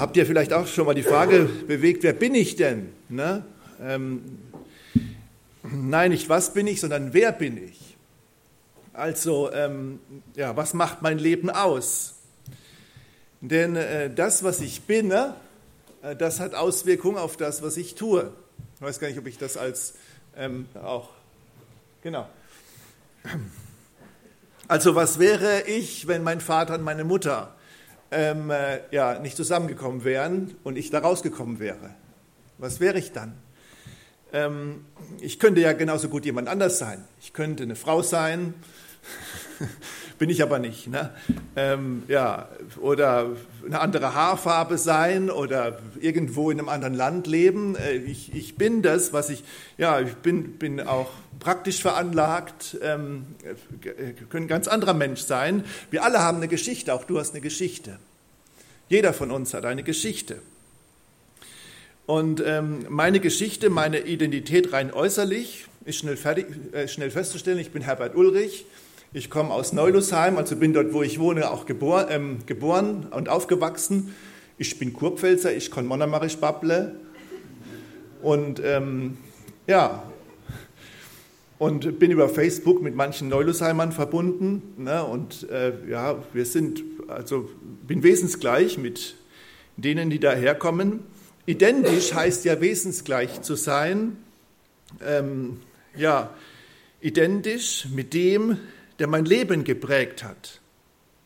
Habt ihr vielleicht auch schon mal die Frage bewegt, wer bin ich denn? Ne? Ähm, nein, nicht was bin ich, sondern wer bin ich? Also, ähm, ja, was macht mein Leben aus? Denn äh, das, was ich bin, ne, äh, das hat Auswirkungen auf das, was ich tue. Ich weiß gar nicht, ob ich das als ähm, auch, genau. Also was wäre ich, wenn mein Vater und meine Mutter ähm, äh, ja, nicht zusammengekommen wären und ich da rausgekommen wäre? Was wäre ich dann? Ähm, ich könnte ja genauso gut jemand anders sein. Ich könnte eine Frau sein, bin ich aber nicht. Ne? Ähm, ja, oder eine andere Haarfarbe sein oder irgendwo in einem anderen Land leben. Äh, ich, ich bin das, was ich, ja, ich bin, bin auch praktisch veranlagt, ähm, können ganz anderer Mensch sein. Wir alle haben eine Geschichte, auch du hast eine Geschichte. Jeder von uns hat eine Geschichte. Und ähm, meine Geschichte, meine Identität rein äußerlich ist schnell, fertig, äh, schnell festzustellen. Ich bin Herbert Ulrich. Ich komme aus Neulusheim, also bin dort, wo ich wohne, auch geboren, ähm, geboren und aufgewachsen. Ich bin Kurpfälzer, ich kann Monomarisch babble. Und ähm, ja, und bin über Facebook mit manchen Neulusheimern verbunden. Ne, und äh, ja, wir sind, also bin wesensgleich mit denen, die daherkommen. Identisch heißt ja wesensgleich zu sein. Ähm, ja, identisch mit dem, der mein Leben geprägt hat.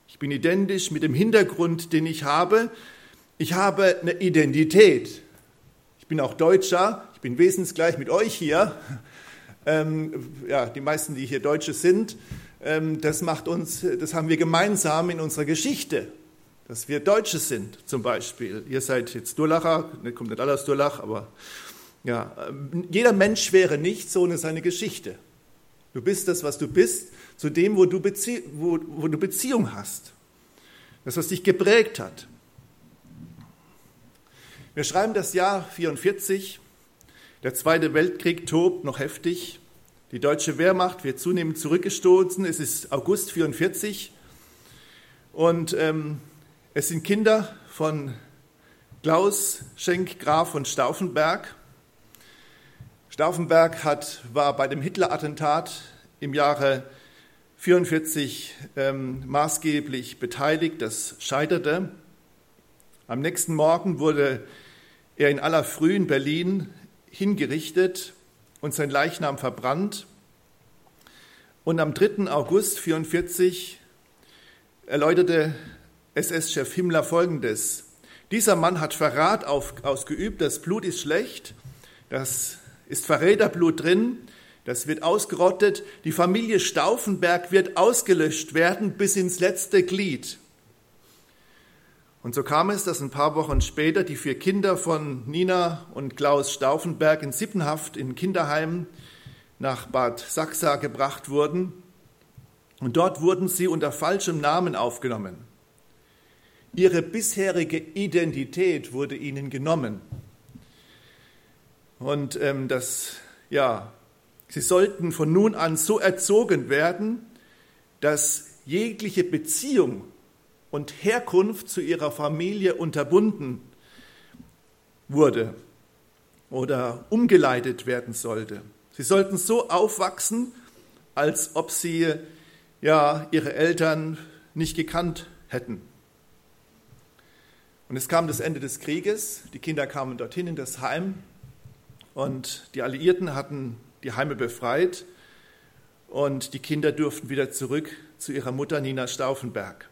Ich bin identisch mit dem Hintergrund, den ich habe. Ich habe eine Identität. Ich bin auch Deutscher. Ich bin wesensgleich mit euch hier. Ähm, ja, die meisten, die hier Deutsche sind, ähm, das macht uns, das haben wir gemeinsam in unserer Geschichte, dass wir Deutsche sind, zum Beispiel. Ihr seid jetzt Durlacher, ne, kommt nicht alles Durlach, aber ja, jeder Mensch wäre nicht so ohne seine Geschichte. Du bist das, was du bist, zu dem, wo du, Bezie wo, wo du Beziehung hast. Das, was dich geprägt hat. Wir schreiben das Jahr 44. Der Zweite Weltkrieg tobt noch heftig. Die deutsche Wehrmacht wird zunehmend zurückgestoßen. Es ist August 44. Und ähm, es sind Kinder von Klaus Schenk Graf von Stauffenberg. Stauffenberg hat, war bei dem Hitler-Attentat im Jahre 44 ähm, maßgeblich beteiligt. Das scheiterte. Am nächsten Morgen wurde er in aller Früh in Berlin hingerichtet und sein Leichnam verbrannt. Und am 3. August 44 erläuterte SS-Chef Himmler Folgendes. Dieser Mann hat Verrat auf, ausgeübt, das Blut ist schlecht, das ist Verräterblut drin, das wird ausgerottet. Die Familie Stauffenberg wird ausgelöscht werden bis ins letzte Glied. Und so kam es, dass ein paar Wochen später die vier Kinder von Nina und Klaus Stauffenberg in Sippenhaft in Kinderheim nach Bad Sachsa gebracht wurden. Und dort wurden sie unter falschem Namen aufgenommen. Ihre bisherige Identität wurde ihnen genommen. Und ähm, das, ja, Sie sollten von nun an so erzogen werden, dass jegliche Beziehung und Herkunft zu ihrer Familie unterbunden wurde oder umgeleitet werden sollte. Sie sollten so aufwachsen, als ob sie ja ihre Eltern nicht gekannt hätten. Und es kam das Ende des Krieges, die Kinder kamen dorthin in das Heim und die Alliierten hatten die Heime befreit und die Kinder durften wieder zurück zu ihrer Mutter Nina Stauffenberg.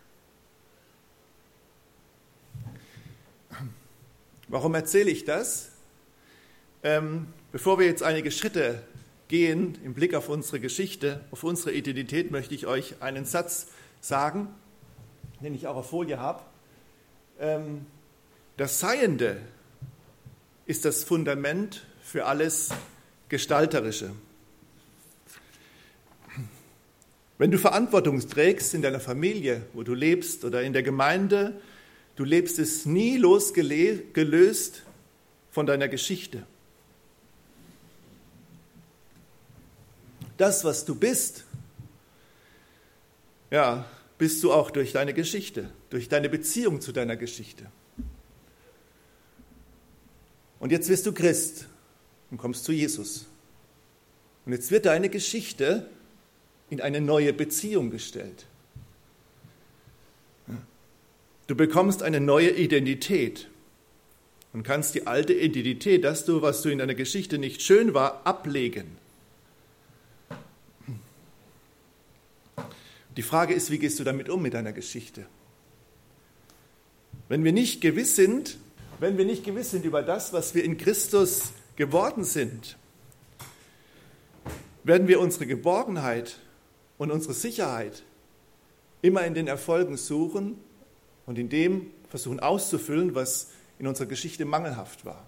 Warum erzähle ich das? Ähm, bevor wir jetzt einige Schritte gehen im Blick auf unsere Geschichte, auf unsere Identität, möchte ich euch einen Satz sagen, den ich auch auf Folie habe. Ähm, das Seiende ist das Fundament für alles Gestalterische. Wenn du Verantwortung trägst in deiner Familie, wo du lebst oder in der Gemeinde, du lebst es nie losgelöst von deiner Geschichte. Das, was du bist, ja, bist du auch durch deine Geschichte, durch deine Beziehung zu deiner Geschichte. Und jetzt wirst du Christ und kommst zu Jesus. Und jetzt wird deine Geschichte in eine neue Beziehung gestellt. Du bekommst eine neue Identität und kannst die alte Identität, das du, was du in deiner Geschichte nicht schön war, ablegen. Die Frage ist, wie gehst du damit um mit deiner Geschichte? Wenn wir nicht gewiss sind, wenn wir nicht gewiss sind über das, was wir in Christus geworden sind, werden wir unsere Geborgenheit und unsere Sicherheit immer in den Erfolgen suchen und in dem versuchen auszufüllen, was in unserer Geschichte mangelhaft war.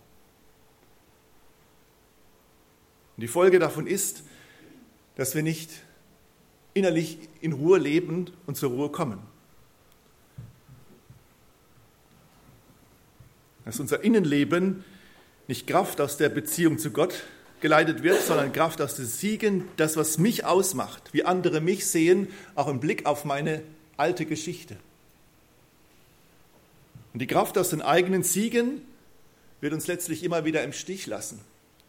Und die Folge davon ist, dass wir nicht innerlich in Ruhe leben und zur Ruhe kommen. Dass unser Innenleben nicht Kraft aus der Beziehung zu Gott geleitet wird, sondern Kraft aus dem Siegen, das, was mich ausmacht, wie andere mich sehen, auch im Blick auf meine alte Geschichte. Und die Kraft aus den eigenen Siegen wird uns letztlich immer wieder im Stich lassen.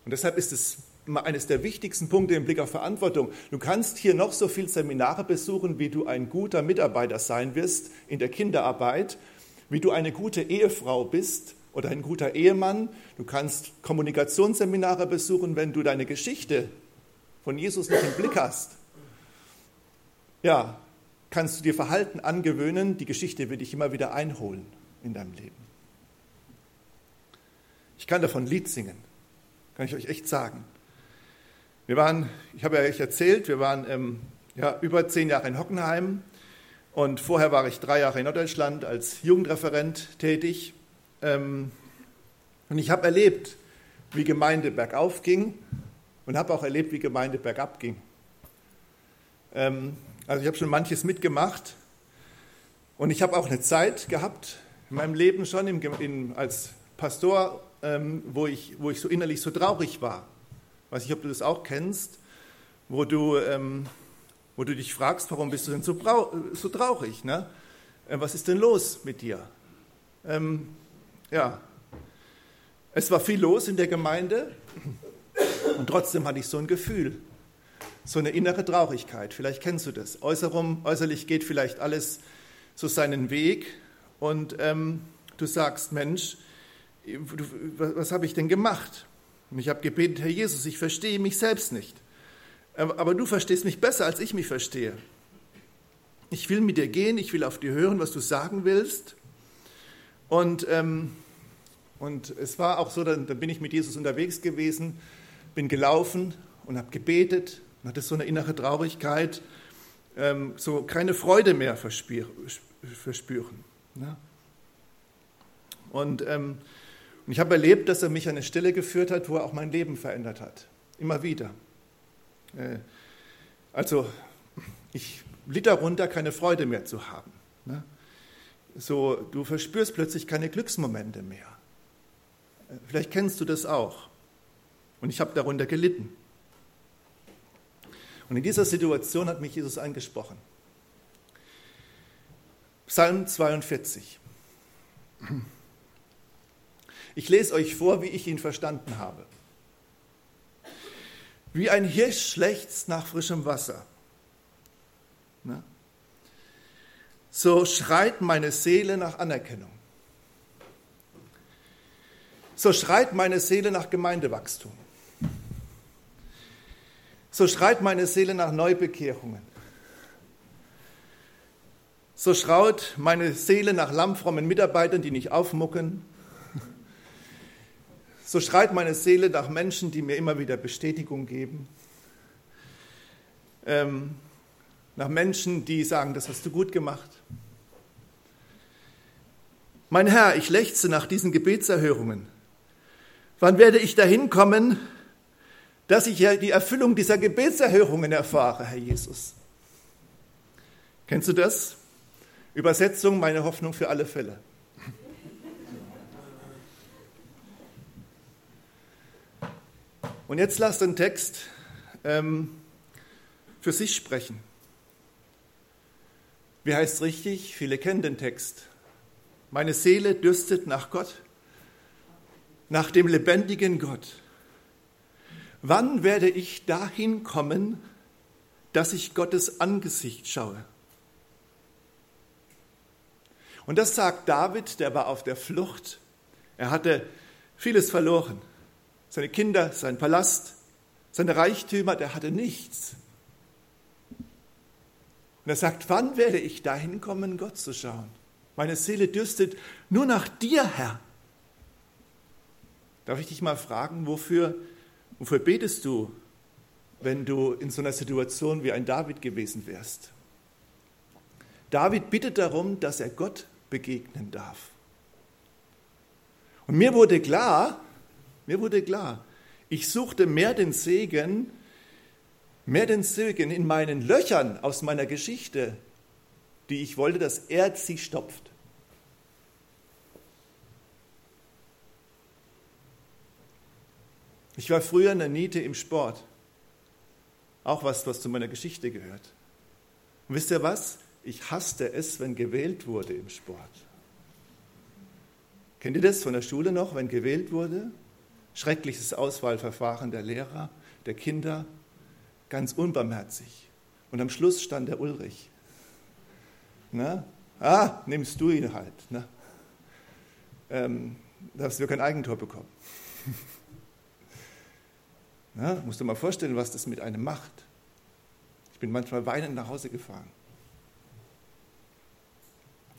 Und deshalb ist es eines der wichtigsten Punkte im Blick auf Verantwortung. Du kannst hier noch so viele Seminare besuchen, wie du ein guter Mitarbeiter sein wirst in der Kinderarbeit, wie du eine gute Ehefrau bist oder ein guter Ehemann. Du kannst Kommunikationsseminare besuchen, wenn du deine Geschichte von Jesus nicht im Blick hast. Ja, kannst du dir Verhalten angewöhnen, die Geschichte wird dich immer wieder einholen in deinem Leben. Ich kann davon ein Lied singen, kann ich euch echt sagen. Wir waren, ich habe ja euch erzählt, wir waren ähm, ja, über zehn Jahre in Hockenheim und vorher war ich drei Jahre in Norddeutschland als Jugendreferent tätig. Ähm, und ich habe erlebt, wie Gemeinde bergauf ging und habe auch erlebt, wie Gemeinde bergab ging. Ähm, also ich habe schon manches mitgemacht und ich habe auch eine Zeit gehabt, in meinem Leben schon im, in, als Pastor, ähm, wo, ich, wo ich so innerlich so traurig war. Weiß nicht, ob du das auch kennst, wo du, ähm, wo du dich fragst, warum bist du denn so, so traurig? Ne? Äh, was ist denn los mit dir? Ähm, ja, es war viel los in der Gemeinde und trotzdem hatte ich so ein Gefühl, so eine innere Traurigkeit. Vielleicht kennst du das. Äußerum, äußerlich geht vielleicht alles so seinen Weg, und ähm, du sagst, Mensch, was, was habe ich denn gemacht? Und ich habe gebetet, Herr Jesus, ich verstehe mich selbst nicht. Aber du verstehst mich besser, als ich mich verstehe. Ich will mit dir gehen, ich will auf dir hören, was du sagen willst. Und, ähm, und es war auch so, dann, dann bin ich mit Jesus unterwegs gewesen, bin gelaufen und habe gebetet und hatte so eine innere Traurigkeit, ähm, so keine Freude mehr verspüren. Ne? Und, ähm, und ich habe erlebt, dass er mich an eine Stelle geführt hat, wo er auch mein Leben verändert hat. Immer wieder. Äh, also ich litt darunter, keine Freude mehr zu haben. Ne? So, du verspürst plötzlich keine Glücksmomente mehr. Vielleicht kennst du das auch. Und ich habe darunter gelitten. Und in dieser Situation hat mich Jesus angesprochen. Psalm 42. Ich lese euch vor, wie ich ihn verstanden habe. Wie ein Hirsch schlächzt nach frischem Wasser. So schreit meine Seele nach Anerkennung. So schreit meine Seele nach Gemeindewachstum. So schreit meine Seele nach Neubekehrungen. So schraut meine Seele nach lammfrommen Mitarbeitern, die nicht aufmucken. So schreit meine Seele nach Menschen, die mir immer wieder Bestätigung geben. Ähm, nach Menschen, die sagen, das hast du gut gemacht. Mein Herr, ich lechze nach diesen Gebetserhörungen. Wann werde ich dahin kommen, dass ich die Erfüllung dieser Gebetserhörungen erfahre, Herr Jesus? Kennst du das? Übersetzung, meine Hoffnung für alle Fälle. Und jetzt lasst den Text ähm, für sich sprechen. Wie heißt richtig? Viele kennen den Text. Meine Seele dürstet nach Gott, nach dem lebendigen Gott. Wann werde ich dahin kommen, dass ich Gottes Angesicht schaue? Und das sagt David, der war auf der Flucht. Er hatte vieles verloren. Seine Kinder, sein Palast, seine Reichtümer, der hatte nichts. Und er sagt, wann werde ich dahin kommen, Gott zu schauen? Meine Seele dürstet nur nach dir, Herr. Darf ich dich mal fragen, wofür, wofür betest du, wenn du in so einer Situation wie ein David gewesen wärst? David bittet darum, dass er Gott begegnen darf. Und mir wurde klar, mir wurde klar, ich suchte mehr den Segen, mehr den Segen in meinen Löchern aus meiner Geschichte, die ich wollte, dass er sie stopft. Ich war früher in der Niete im Sport. Auch was, was zu meiner Geschichte gehört. Und wisst ihr was? Ich hasste es, wenn gewählt wurde im Sport. Kennt ihr das von der Schule noch, wenn gewählt wurde? Schreckliches Auswahlverfahren der Lehrer, der Kinder, ganz unbarmherzig. Und am Schluss stand der Ulrich. Na? Ah, nimmst du ihn halt. Ne? Ähm, dass wir kein Eigentor bekommen. Ja, musst du mal vorstellen, was das mit einem macht. Ich bin manchmal weinend nach Hause gefahren.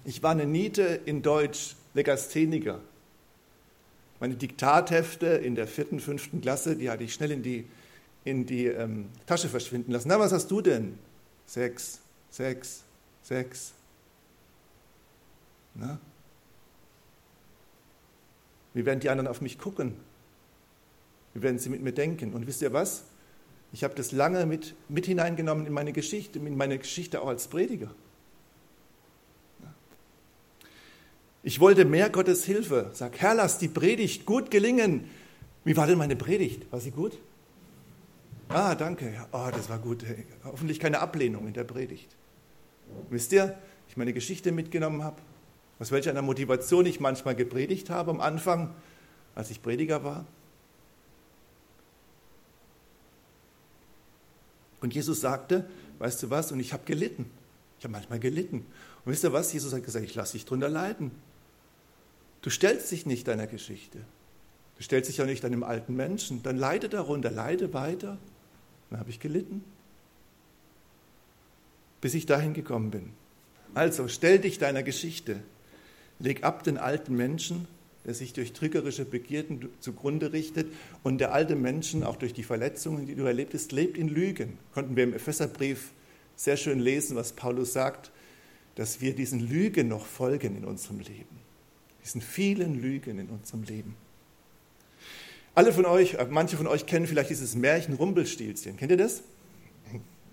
Ich war eine Niete in Deutsch, Legastheniker. Meine Diktathefte in der vierten, fünften Klasse, die hatte ich schnell in die, in die ähm, Tasche verschwinden lassen. Na, was hast du denn? Sechs, sechs, sechs. Na? Wie werden die anderen auf mich gucken? Wie werden sie mit mir denken? Und wisst ihr was? Ich habe das lange mit, mit hineingenommen in meine Geschichte, in meine Geschichte auch als Prediger. Ich wollte mehr Gottes Hilfe. Sag, Herr, lass die Predigt gut gelingen. Wie war denn meine Predigt? War sie gut? Ah, danke. Oh, das war gut. Hoffentlich keine Ablehnung in der Predigt. Wisst ihr, ich meine Geschichte mitgenommen habe, aus welcher einer Motivation ich manchmal gepredigt habe am Anfang, als ich Prediger war? Und Jesus sagte, weißt du was, und ich habe gelitten. Ich habe manchmal gelitten. Und wisst ihr was? Jesus hat gesagt, ich lasse dich drunter leiden. Du stellst dich nicht deiner Geschichte. Du stellst dich auch nicht deinem alten Menschen. Dann leide darunter, leide weiter. Dann habe ich gelitten, bis ich dahin gekommen bin. Also stell dich deiner Geschichte. Leg ab den alten Menschen der sich durch trügerische Begierden zugrunde richtet und der alte Menschen, auch durch die Verletzungen, die du erlebt hast, lebt in Lügen. Konnten wir im Epheserbrief sehr schön lesen, was Paulus sagt, dass wir diesen Lügen noch folgen in unserem Leben. Diesen vielen Lügen in unserem Leben. Alle von euch, äh, manche von euch kennen vielleicht dieses Märchen Rumpelstilzchen. Kennt ihr das?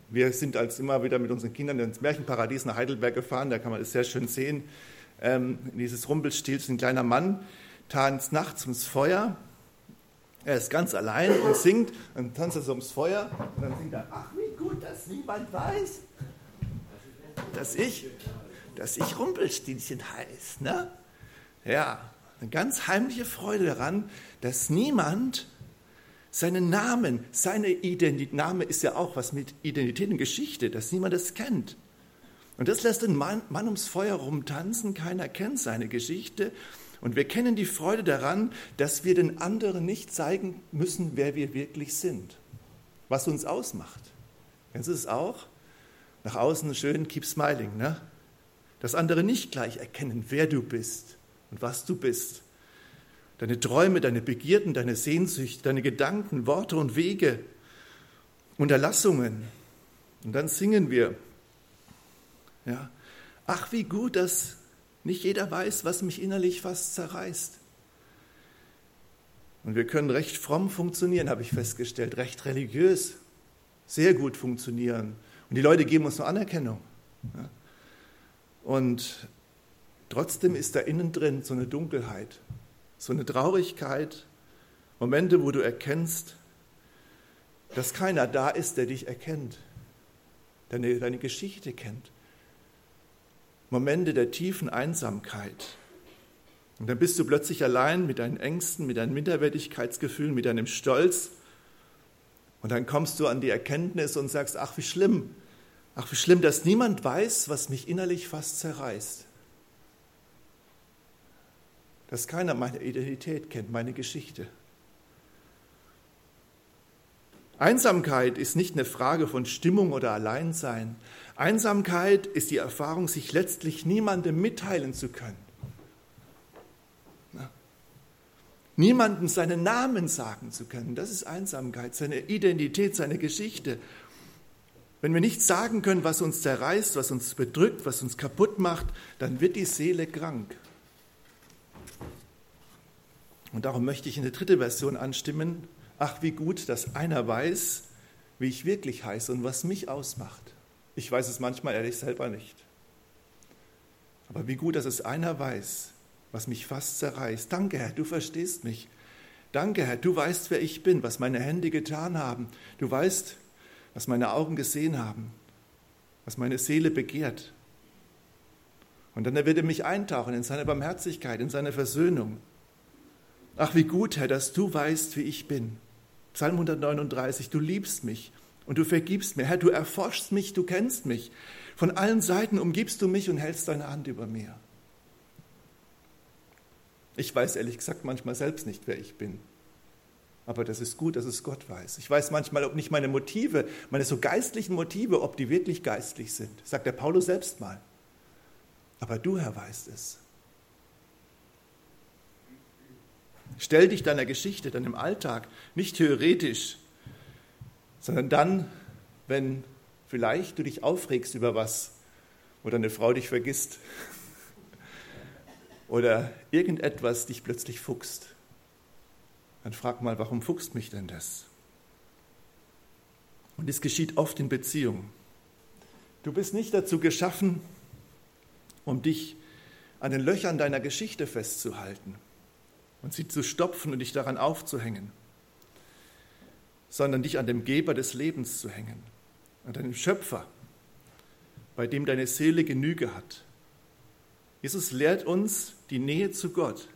Wir sind als immer wieder mit unseren Kindern ins Märchenparadies nach Heidelberg gefahren, da kann man es sehr schön sehen. Ähm, dieses Rumpelstilzchen, ein kleiner Mann, tanzt nachts ums Feuer. Er ist ganz allein und singt und tanzt er so ums Feuer und dann singt er, ach wie gut, dass niemand weiß, dass ich, dass ich Rumpelstilzchen heiß. Ne? Ja, eine ganz heimliche Freude daran, dass niemand seinen Namen, seine Identität, Name ist ja auch was mit Identität und Geschichte, dass niemand das kennt. Und das lässt den Mann, Mann ums Feuer rumtanzen, keiner kennt seine Geschichte und wir kennen die Freude daran, dass wir den anderen nicht zeigen müssen, wer wir wirklich sind, was uns ausmacht. Kennst du es auch? Nach außen schön, keep smiling, ne? Dass andere nicht gleich erkennen, wer du bist und was du bist. Deine Träume, deine Begierden, deine Sehnsüchte, deine Gedanken, Worte und Wege, Unterlassungen. Und dann singen wir. Ja. Ach, wie gut, dass nicht jeder weiß, was mich innerlich fast zerreißt. Und wir können recht fromm funktionieren, habe ich festgestellt, recht religiös, sehr gut funktionieren. Und die Leute geben uns nur Anerkennung. Und trotzdem ist da innen drin so eine Dunkelheit, so eine Traurigkeit, Momente, wo du erkennst, dass keiner da ist, der dich erkennt, deine, deine Geschichte kennt. Momente der tiefen Einsamkeit. Und dann bist du plötzlich allein mit deinen Ängsten, mit deinen Minderwertigkeitsgefühlen, mit deinem Stolz. Und dann kommst du an die Erkenntnis und sagst, ach wie schlimm, ach wie schlimm, dass niemand weiß, was mich innerlich fast zerreißt. Dass keiner meine Identität kennt, meine Geschichte. Einsamkeit ist nicht eine Frage von Stimmung oder Alleinsein. Einsamkeit ist die Erfahrung, sich letztlich niemandem mitteilen zu können. Niemandem seinen Namen sagen zu können, das ist Einsamkeit, seine Identität, seine Geschichte. Wenn wir nicht sagen können, was uns zerreißt, was uns bedrückt, was uns kaputt macht, dann wird die Seele krank. Und darum möchte ich eine dritte Version anstimmen, Ach, wie gut, dass einer weiß, wie ich wirklich heiße und was mich ausmacht. Ich weiß es manchmal ehrlich selber nicht. Aber wie gut, dass es einer weiß, was mich fast zerreißt. Danke, Herr, du verstehst mich. Danke, Herr, du weißt, wer ich bin, was meine Hände getan haben. Du weißt, was meine Augen gesehen haben, was meine Seele begehrt. Und dann wird er mich eintauchen in seine Barmherzigkeit, in seine Versöhnung. Ach, wie gut, Herr, dass du weißt, wie ich bin. Psalm 139, du liebst mich und du vergibst mir. Herr, du erforschst mich, du kennst mich. Von allen Seiten umgibst du mich und hältst deine Hand über mir. Ich weiß ehrlich gesagt manchmal selbst nicht, wer ich bin. Aber das ist gut, dass es Gott weiß. Ich weiß manchmal, ob nicht meine Motive, meine so geistlichen Motive, ob die wirklich geistlich sind. Sagt der Paulus selbst mal. Aber du, Herr, weißt es. Stell dich deiner Geschichte, deinem Alltag, nicht theoretisch, sondern dann, wenn vielleicht du dich aufregst über was oder eine Frau dich vergisst oder irgendetwas dich plötzlich fuchst. Dann frag mal, warum fuchst mich denn das? Und es geschieht oft in Beziehungen. Du bist nicht dazu geschaffen, um dich an den Löchern deiner Geschichte festzuhalten und sie zu stopfen und dich daran aufzuhängen, sondern dich an dem Geber des Lebens zu hängen, an deinem Schöpfer, bei dem deine Seele Genüge hat. Jesus lehrt uns die Nähe zu Gott.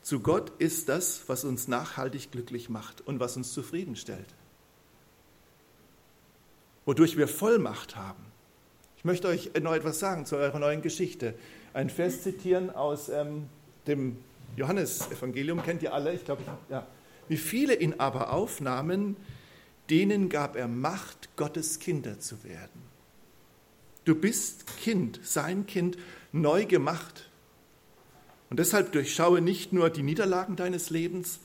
Zu Gott ist das, was uns nachhaltig glücklich macht und was uns zufriedenstellt. Wodurch wir Vollmacht haben. Ich möchte euch noch etwas sagen zu eurer neuen Geschichte ein Vers zitieren aus ähm, dem Johannesevangelium, kennt ihr alle, ich glaube, ja. Wie viele ihn aber aufnahmen, denen gab er Macht, Gottes Kinder zu werden. Du bist Kind, sein Kind, neu gemacht. Und deshalb durchschaue nicht nur die Niederlagen deines Lebens,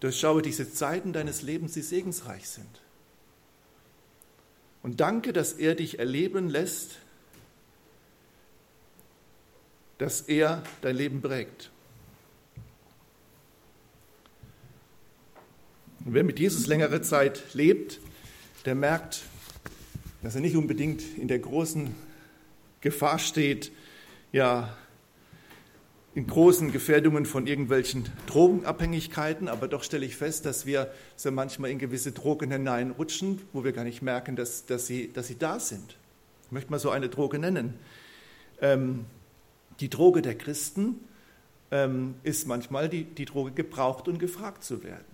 durchschaue diese Zeiten deines Lebens, die segensreich sind. Und danke, dass er dich erleben lässt, dass er dein Leben prägt. Und wer mit Jesus längere Zeit lebt, der merkt, dass er nicht unbedingt in der großen Gefahr steht, ja, in großen Gefährdungen von irgendwelchen Drogenabhängigkeiten, aber doch stelle ich fest, dass wir so manchmal in gewisse Drogen hineinrutschen, wo wir gar nicht merken, dass, dass, sie, dass sie da sind. Ich möchte mal so eine Droge nennen. Ähm, die Droge der Christen ähm, ist manchmal die, die Droge, gebraucht und gefragt zu werden.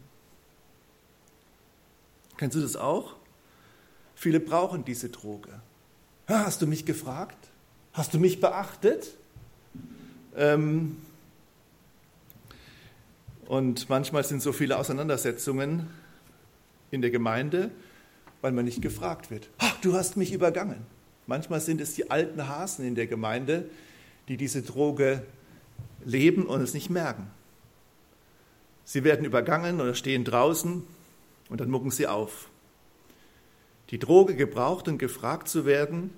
Kennst du das auch? Viele brauchen diese Droge. Hast du mich gefragt? Hast du mich beachtet? Ähm, und manchmal sind so viele Auseinandersetzungen in der Gemeinde, weil man nicht gefragt wird. du hast mich übergangen. Manchmal sind es die alten Hasen in der Gemeinde, die diese Droge leben und es nicht merken. Sie werden übergangen oder stehen draußen und dann mucken sie auf. Die Droge gebraucht und gefragt zu werden,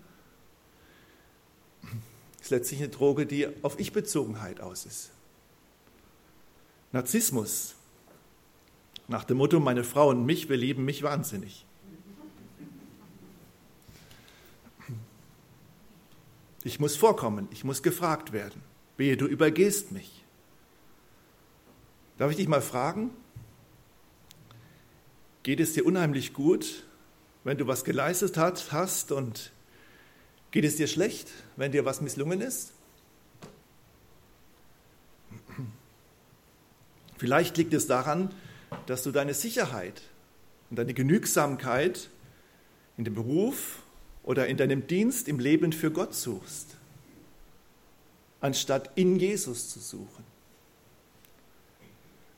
ist letztlich eine Droge, die auf Ich-Bezogenheit aus ist. Narzissmus, nach dem Motto, meine Frau und mich, wir lieben mich wahnsinnig. Ich muss vorkommen, ich muss gefragt werden. Wehe, du übergehst mich. Darf ich dich mal fragen? Geht es dir unheimlich gut, wenn du was geleistet hat, hast und geht es dir schlecht, wenn dir was misslungen ist? Vielleicht liegt es daran, dass du deine Sicherheit und deine Genügsamkeit in dem Beruf oder in deinem Dienst im Leben für Gott suchst, anstatt in Jesus zu suchen.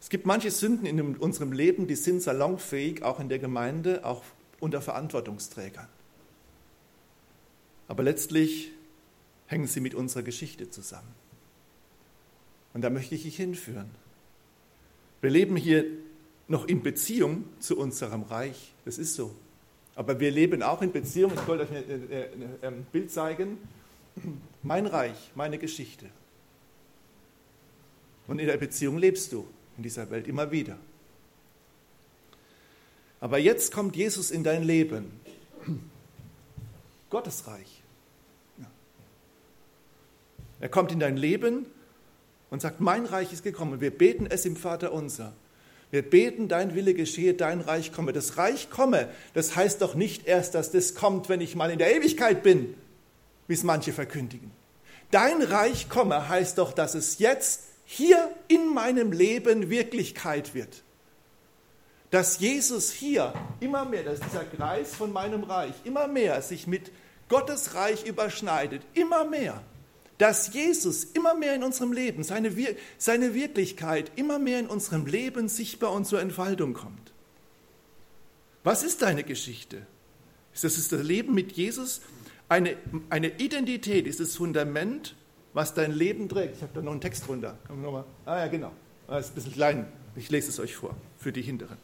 Es gibt manche Sünden in unserem Leben, die sind salonfähig, auch in der Gemeinde, auch unter Verantwortungsträgern. Aber letztlich hängen sie mit unserer Geschichte zusammen. Und da möchte ich dich hinführen. Wir leben hier noch in Beziehung zu unserem Reich. Das ist so. Aber wir leben auch in Beziehung. Ich wollte euch ein Bild zeigen. Mein Reich, meine Geschichte. Und in der Beziehung lebst du in dieser Welt immer wieder. Aber jetzt kommt Jesus in dein Leben. Gottes Reich. Er kommt in dein Leben und sagt, mein Reich ist gekommen. Wir beten es im Vater unser. Wir beten, dein Wille geschehe, dein Reich komme. Das Reich komme, das heißt doch nicht erst, dass das kommt, wenn ich mal in der Ewigkeit bin, wie es manche verkündigen. Dein Reich komme heißt doch, dass es jetzt hier in meinem Leben Wirklichkeit wird. Dass Jesus hier immer mehr, dass dieser Kreis von meinem Reich immer mehr sich mit Gottes Reich überschneidet, immer mehr dass Jesus immer mehr in unserem Leben, seine, Wir seine Wirklichkeit immer mehr in unserem Leben sichtbar und zur Entfaltung kommt. Was ist deine Geschichte? Ist das das Leben mit Jesus? Eine, eine Identität ist das Fundament, was dein Leben trägt. Ich habe da noch einen Text drunter. Ah ja, genau. Das ist ein bisschen klein. Ich lese es euch vor, für die Hinteren.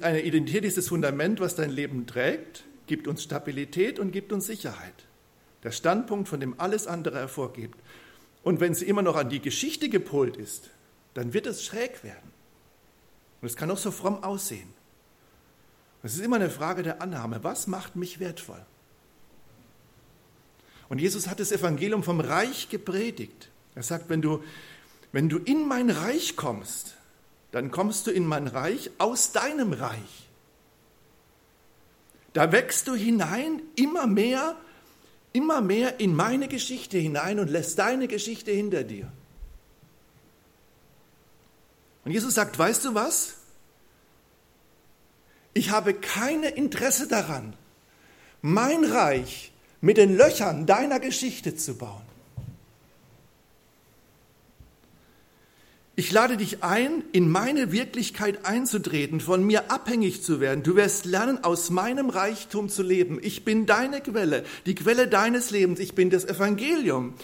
Eine Identität ist das Fundament, was dein Leben trägt, gibt uns Stabilität und gibt uns Sicherheit der Standpunkt, von dem alles andere hervorgeht. Und wenn sie immer noch an die Geschichte gepolt ist, dann wird es schräg werden. Und es kann auch so fromm aussehen. Es ist immer eine Frage der Annahme. Was macht mich wertvoll? Und Jesus hat das Evangelium vom Reich gepredigt. Er sagt, wenn du, wenn du in mein Reich kommst, dann kommst du in mein Reich aus deinem Reich. Da wächst du hinein immer mehr immer mehr in meine Geschichte hinein und lässt deine Geschichte hinter dir. Und Jesus sagt, weißt du was? Ich habe kein Interesse daran, mein Reich mit den Löchern deiner Geschichte zu bauen. Ich lade dich ein, in meine Wirklichkeit einzutreten, von mir abhängig zu werden. Du wirst lernen, aus meinem Reichtum zu leben. Ich bin deine Quelle, die Quelle deines Lebens. Ich bin das Evangelium.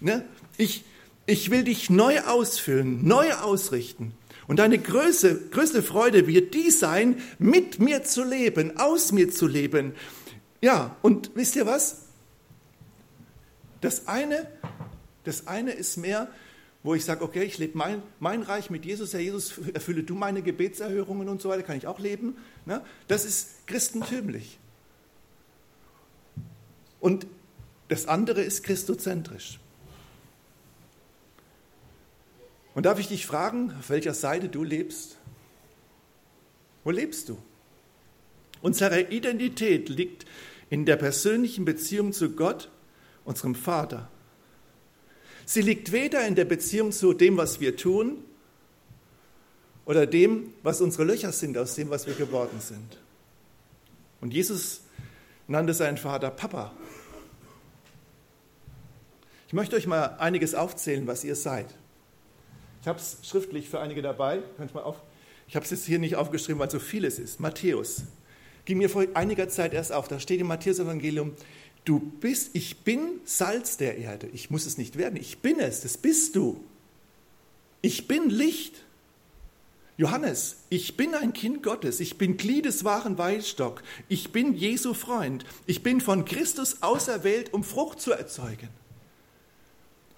Ne? Ich, ich will dich neu ausfüllen, neu ausrichten. Und deine größte, größte Freude wird die sein, mit mir zu leben, aus mir zu leben. Ja, und wisst ihr was? Das eine, das eine ist mehr, wo ich sage, okay, ich lebe mein, mein Reich mit Jesus, Herr Jesus, erfülle du meine Gebetserhörungen und so weiter, kann ich auch leben. Ne? Das ist christentümlich. Und das andere ist christozentrisch. Und darf ich dich fragen, auf welcher Seite du lebst? Wo lebst du? Unsere Identität liegt in der persönlichen Beziehung zu Gott, unserem Vater. Sie liegt weder in der Beziehung zu dem, was wir tun, oder dem, was unsere Löcher sind, aus dem, was wir geworden sind. Und Jesus nannte seinen Vater Papa. Ich möchte euch mal einiges aufzählen, was ihr seid. Ich habe es schriftlich für einige dabei. Mal auf. Ich habe es jetzt hier nicht aufgeschrieben, weil so vieles ist. Matthäus. Ging mir vor einiger Zeit erst auf. Da steht im Matthäus-Evangelium, Du bist, ich bin Salz der Erde. Ich muss es nicht werden. Ich bin es. Das bist du. Ich bin Licht. Johannes, ich bin ein Kind Gottes. Ich bin Glied des wahren Weinstock. Ich bin Jesu Freund. Ich bin von Christus auserwählt, um Frucht zu erzeugen.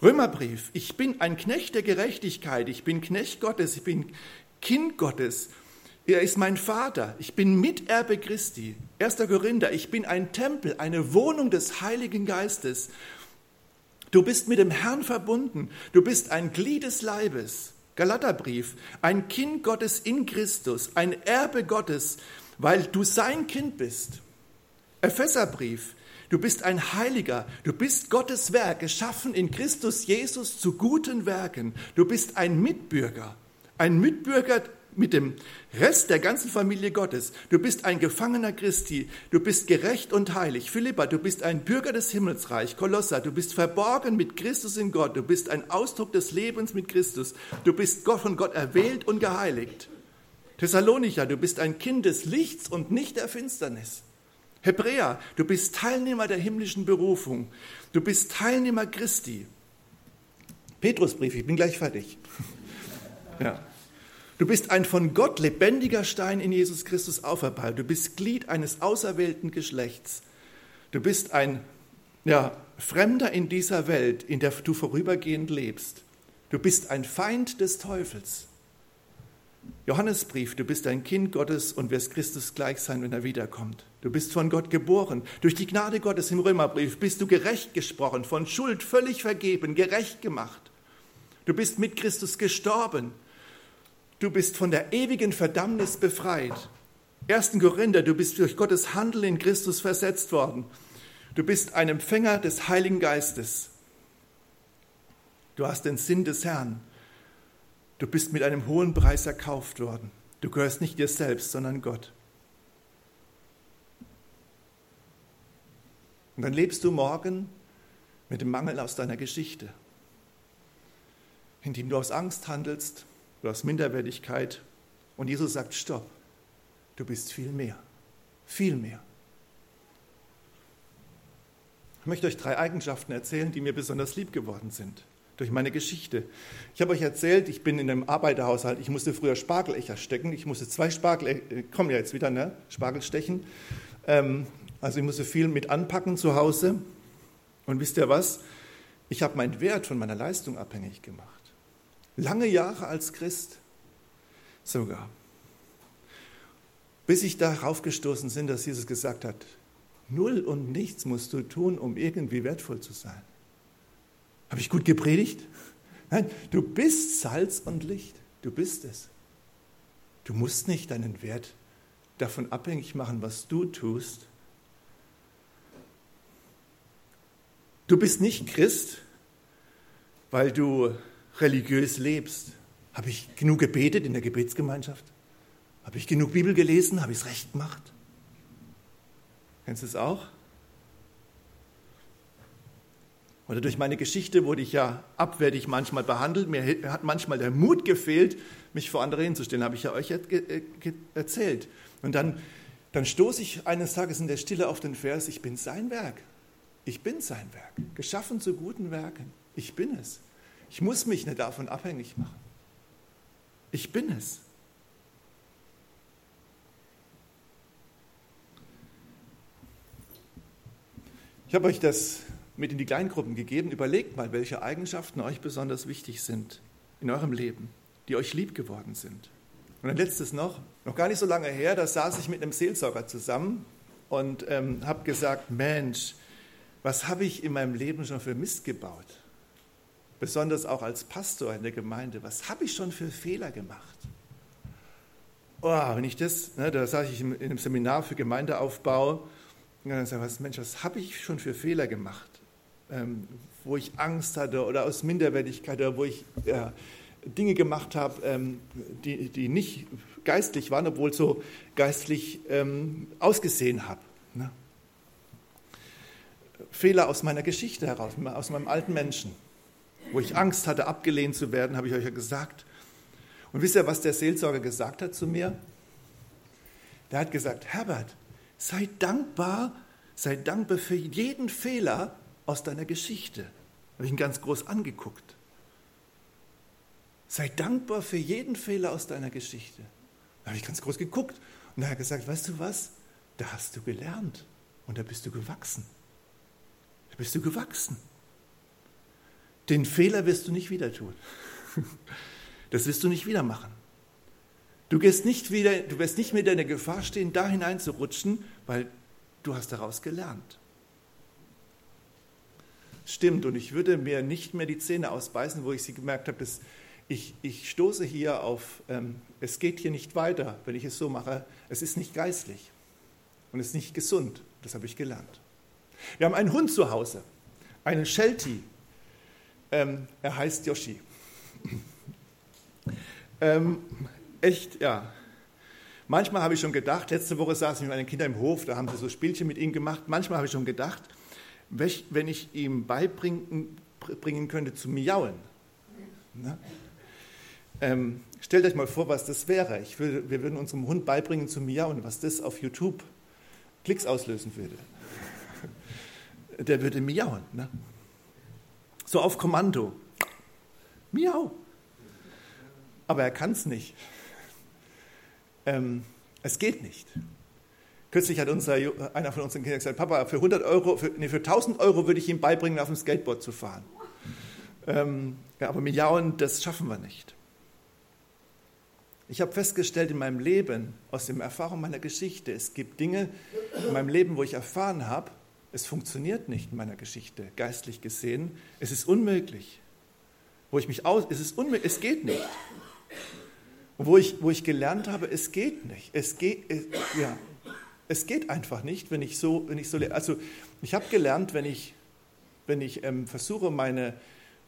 Römerbrief, ich bin ein Knecht der Gerechtigkeit. Ich bin Knecht Gottes. Ich bin Kind Gottes. Er ist mein Vater. Ich bin Miterbe Christi. 1. Korinther, ich bin ein Tempel, eine Wohnung des Heiligen Geistes. Du bist mit dem Herrn verbunden. Du bist ein Glied des Leibes. Galaterbrief, ein Kind Gottes in Christus, ein Erbe Gottes, weil du sein Kind bist. Epheserbrief, Du bist ein Heiliger. Du bist Gottes Werk, geschaffen in Christus Jesus zu guten Werken. Du bist ein Mitbürger. Ein Mitbürger mit dem Rest der ganzen Familie Gottes. Du bist ein Gefangener Christi. Du bist gerecht und heilig. Philippa, du bist ein Bürger des Himmelsreich. Kolosser, du bist verborgen mit Christus in Gott. Du bist ein Ausdruck des Lebens mit Christus. Du bist Gott von Gott erwählt und geheiligt. Thessalonicher, du bist ein Kind des Lichts und nicht der Finsternis. Hebräer, du bist Teilnehmer der himmlischen Berufung. Du bist Teilnehmer Christi. Petrusbrief, ich bin gleich fertig. Ja. Du bist ein von Gott lebendiger Stein in Jesus Christus auferbaut. Du bist Glied eines auserwählten Geschlechts. Du bist ein ja, Fremder in dieser Welt, in der du vorübergehend lebst. Du bist ein Feind des Teufels. Johannesbrief, du bist ein Kind Gottes und wirst Christus gleich sein, wenn er wiederkommt. Du bist von Gott geboren. Durch die Gnade Gottes im Römerbrief bist du gerecht gesprochen, von Schuld völlig vergeben, gerecht gemacht. Du bist mit Christus gestorben. Du bist von der ewigen Verdammnis befreit. 1. Korinther, du bist durch Gottes Handeln in Christus versetzt worden. Du bist ein Empfänger des Heiligen Geistes. Du hast den Sinn des Herrn. Du bist mit einem hohen Preis erkauft worden. Du gehörst nicht dir selbst, sondern Gott. Und dann lebst du morgen mit dem Mangel aus deiner Geschichte, indem du aus Angst handelst, Du hast Minderwertigkeit. Und Jesus sagt, stopp, du bist viel mehr, viel mehr. Ich möchte euch drei Eigenschaften erzählen, die mir besonders lieb geworden sind durch meine Geschichte. Ich habe euch erzählt, ich bin in einem Arbeiterhaushalt, ich musste früher Spargelecher stecken, ich musste zwei Spargel, äh, kommen ja jetzt wieder, ne? Spargel stechen. Ähm, also ich musste viel mit anpacken zu Hause. Und wisst ihr was? Ich habe meinen Wert von meiner Leistung abhängig gemacht. Lange Jahre als Christ sogar. Bis ich darauf gestoßen bin, dass Jesus gesagt hat, null und nichts musst du tun, um irgendwie wertvoll zu sein. Habe ich gut gepredigt? Nein, du bist Salz und Licht. Du bist es. Du musst nicht deinen Wert davon abhängig machen, was du tust. Du bist nicht Christ, weil du religiös lebst. Habe ich genug gebetet in der Gebetsgemeinschaft? Habe ich genug Bibel gelesen? Habe ich es recht gemacht? Kennst du es auch? Oder durch meine Geschichte wurde ich ja abwertig manchmal behandelt. Mir hat manchmal der Mut gefehlt, mich vor andere hinzustellen. Habe ich ja euch erzählt. Und dann, dann stoße ich eines Tages in der Stille auf den Vers, ich bin sein Werk. Ich bin sein Werk, geschaffen zu guten Werken. Ich bin es. Ich muss mich nicht davon abhängig machen. Ich bin es. Ich habe euch das mit in die Kleingruppen gegeben. Überlegt mal, welche Eigenschaften euch besonders wichtig sind in eurem Leben, die euch lieb geworden sind. Und ein letztes noch, noch gar nicht so lange her, da saß ich mit einem Seelsorger zusammen und ähm, habe gesagt, Mensch, was habe ich in meinem Leben schon für Mist gebaut? Besonders auch als Pastor in der Gemeinde, was habe ich schon für Fehler gemacht? Oh, wenn ich das, ne, da saß ich in einem Seminar für Gemeindeaufbau, dann sage ich, Mensch, was habe ich schon für Fehler gemacht? Ähm, wo ich Angst hatte oder aus Minderwertigkeit oder wo ich ja, Dinge gemacht habe, ähm, die, die nicht geistlich waren, obwohl so geistlich ähm, ausgesehen habe. Ne? Fehler aus meiner Geschichte heraus, aus meinem alten Menschen wo ich Angst hatte, abgelehnt zu werden, habe ich euch ja gesagt. Und wisst ihr, was der Seelsorger gesagt hat zu mir? Der hat gesagt, Herbert, sei dankbar, sei dankbar für jeden Fehler aus deiner Geschichte. Habe ich ihn ganz groß angeguckt. Sei dankbar für jeden Fehler aus deiner Geschichte. Da habe ich ganz groß geguckt und er hat gesagt, weißt du was? Da hast du gelernt und da bist du gewachsen. Da bist du gewachsen. Den Fehler wirst du nicht wieder tun. Das wirst du nicht wieder machen. Du, gehst nicht wieder, du wirst nicht mehr in der Gefahr stehen, da hineinzurutschen, weil du hast daraus gelernt. Stimmt, und ich würde mir nicht mehr die Zähne ausbeißen, wo ich sie gemerkt habe, dass ich, ich stoße hier auf, ähm, es geht hier nicht weiter, wenn ich es so mache. Es ist nicht geistlich und es ist nicht gesund. Das habe ich gelernt. Wir haben einen Hund zu Hause, einen Sheltie. Ähm, er heißt Yoshi. ähm, echt, ja. Manchmal habe ich schon gedacht, letzte Woche saß ich mit meinen Kindern im Hof, da haben sie so Spielchen mit ihm gemacht. Manchmal habe ich schon gedacht, wenn ich ihm beibringen könnte zu miauen. Ne? Ähm, stellt euch mal vor, was das wäre. Würde, wir würden unserem Hund beibringen zu miauen, was das auf YouTube Klicks auslösen würde. Der würde miauen. Ne? So auf Kommando. Miau. Aber er kann es nicht. Ähm, es geht nicht. Kürzlich hat unser, einer von unseren Kindern gesagt, Papa, für 100 Euro, für, nee, für 1000 Euro würde ich ihm beibringen, auf dem Skateboard zu fahren. Ähm, ja, aber Miauen, das schaffen wir nicht. Ich habe festgestellt in meinem Leben, aus der Erfahrung meiner Geschichte, es gibt Dinge in meinem Leben, wo ich erfahren habe, es funktioniert nicht in meiner Geschichte, geistlich gesehen. Es ist unmöglich. Wo ich mich aus, es ist unmöglich, es geht nicht. Und wo ich, wo ich gelernt habe, es geht nicht. Es geht, es, ja, es geht einfach nicht, wenn ich so, wenn ich so, also ich habe gelernt, wenn ich, wenn ich ähm, versuche, meine,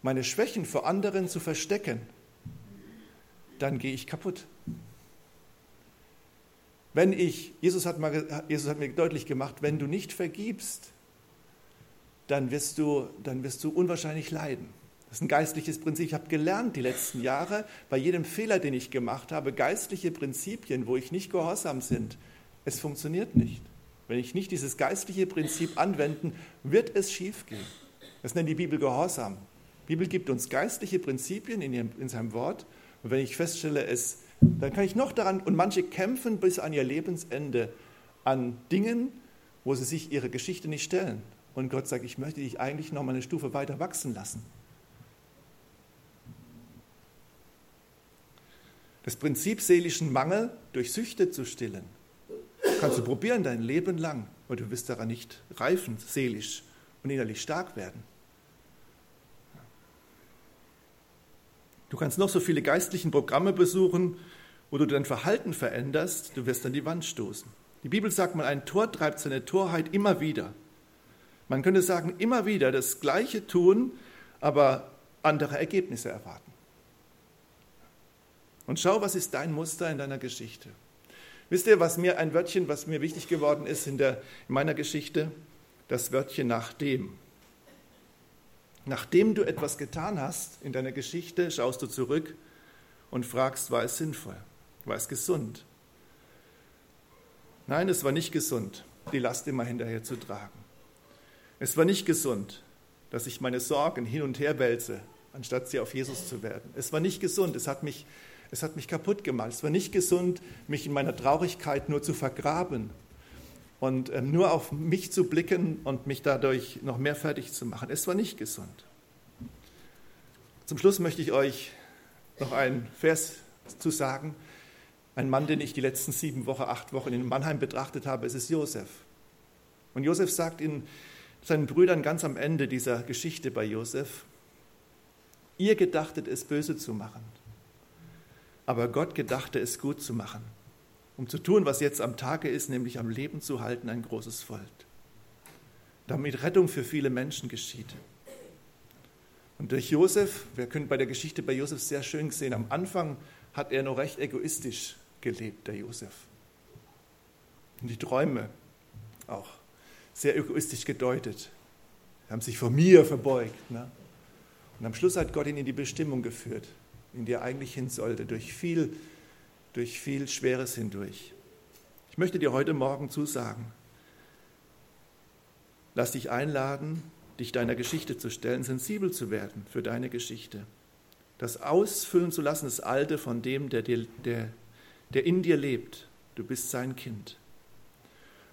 meine Schwächen vor anderen zu verstecken, dann gehe ich kaputt. Wenn ich, Jesus hat, mal, Jesus hat mir deutlich gemacht, wenn du nicht vergibst, dann wirst du, dann wirst du unwahrscheinlich leiden. Das ist ein geistliches Prinzip. Ich habe gelernt die letzten Jahre, bei jedem Fehler, den ich gemacht habe, geistliche Prinzipien, wo ich nicht gehorsam sind. Es funktioniert nicht. Wenn ich nicht dieses geistliche Prinzip anwenden, wird es schiefgehen. Das nennt die Bibel Gehorsam. Die Bibel gibt uns geistliche Prinzipien in, ihrem, in seinem Wort. Und wenn ich feststelle, es, dann kann ich noch daran, und manche kämpfen bis an ihr Lebensende an Dingen, wo sie sich ihre Geschichte nicht stellen. Und Gott sagt, ich möchte dich eigentlich noch mal eine Stufe weiter wachsen lassen. Das Prinzip seelischen Mangel durch Süchte zu stillen, kannst du probieren dein Leben lang und du wirst daran nicht reifen, seelisch und innerlich stark werden. Du kannst noch so viele geistlichen Programme besuchen, wo du dein Verhalten veränderst, du wirst an die Wand stoßen. Die Bibel sagt mal, ein Tor treibt seine Torheit immer wieder. Man könnte sagen, immer wieder das Gleiche tun, aber andere Ergebnisse erwarten. Und schau, was ist dein Muster in deiner Geschichte. Wisst ihr, was mir ein Wörtchen, was mir wichtig geworden ist in, der, in meiner Geschichte? Das Wörtchen nachdem. Nachdem du etwas getan hast in deiner Geschichte, schaust du zurück und fragst, war es sinnvoll? War es gesund? Nein, es war nicht gesund, die Last immer hinterher zu tragen. Es war nicht gesund, dass ich meine Sorgen hin und her wälze, anstatt sie auf Jesus zu werden. Es war nicht gesund, es hat mich es hat mich kaputt gemacht. Es war nicht gesund, mich in meiner Traurigkeit nur zu vergraben und ähm, nur auf mich zu blicken und mich dadurch noch mehr fertig zu machen. Es war nicht gesund. Zum Schluss möchte ich euch noch einen Vers zu sagen. Ein Mann, den ich die letzten sieben Wochen, acht Wochen in Mannheim betrachtet habe, es ist Josef. Und Josef sagt in seinen Brüdern ganz am Ende dieser Geschichte bei Josef, ihr gedachtet es böse zu machen, aber Gott gedachte es gut zu machen, um zu tun, was jetzt am Tage ist, nämlich am Leben zu halten, ein großes Volk. Damit Rettung für viele Menschen geschieht. Und durch Josef, wir können bei der Geschichte bei Josef sehr schön sehen, am Anfang hat er noch recht egoistisch gelebt, der Josef. Und die Träume auch sehr egoistisch gedeutet. Sie haben sich vor mir verbeugt. Ne? Und am Schluss hat Gott ihn in die Bestimmung geführt in die er eigentlich hin sollte, durch viel, durch viel Schweres hindurch. Ich möchte dir heute Morgen zusagen, lass dich einladen, dich deiner Geschichte zu stellen, sensibel zu werden für deine Geschichte. Das ausfüllen zu lassen, das Alte von dem, der, dir, der, der in dir lebt. Du bist sein Kind.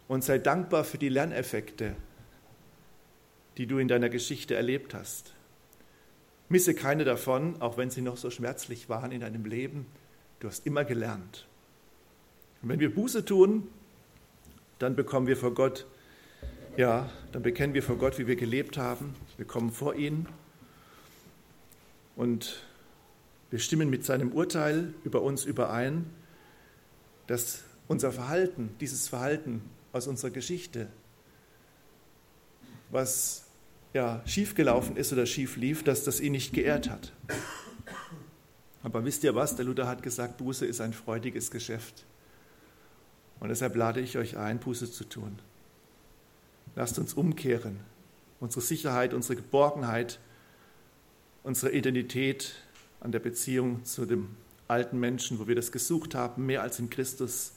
Und sei dankbar für die Lerneffekte, die du in deiner Geschichte erlebt hast. Misse keine davon, auch wenn sie noch so schmerzlich waren in deinem Leben. Du hast immer gelernt. Und wenn wir Buße tun, dann bekommen wir vor Gott, ja, dann bekennen wir vor Gott, wie wir gelebt haben. Wir kommen vor ihn und wir stimmen mit seinem Urteil über uns überein, dass unser Verhalten, dieses Verhalten aus unserer Geschichte was ja, schiefgelaufen ist oder schief lief, dass das ihn nicht geehrt hat. Aber wisst ihr was? Der Luther hat gesagt, Buße ist ein freudiges Geschäft. Und deshalb lade ich euch ein, Buße zu tun. Lasst uns umkehren. Unsere Sicherheit, unsere Geborgenheit, unsere Identität an der Beziehung zu dem alten Menschen, wo wir das gesucht haben, mehr als in Christus.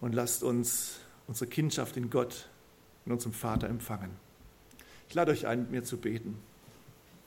Und lasst uns unsere Kindschaft in Gott, in unserem Vater empfangen. Ich lade euch ein, mit mir zu beten.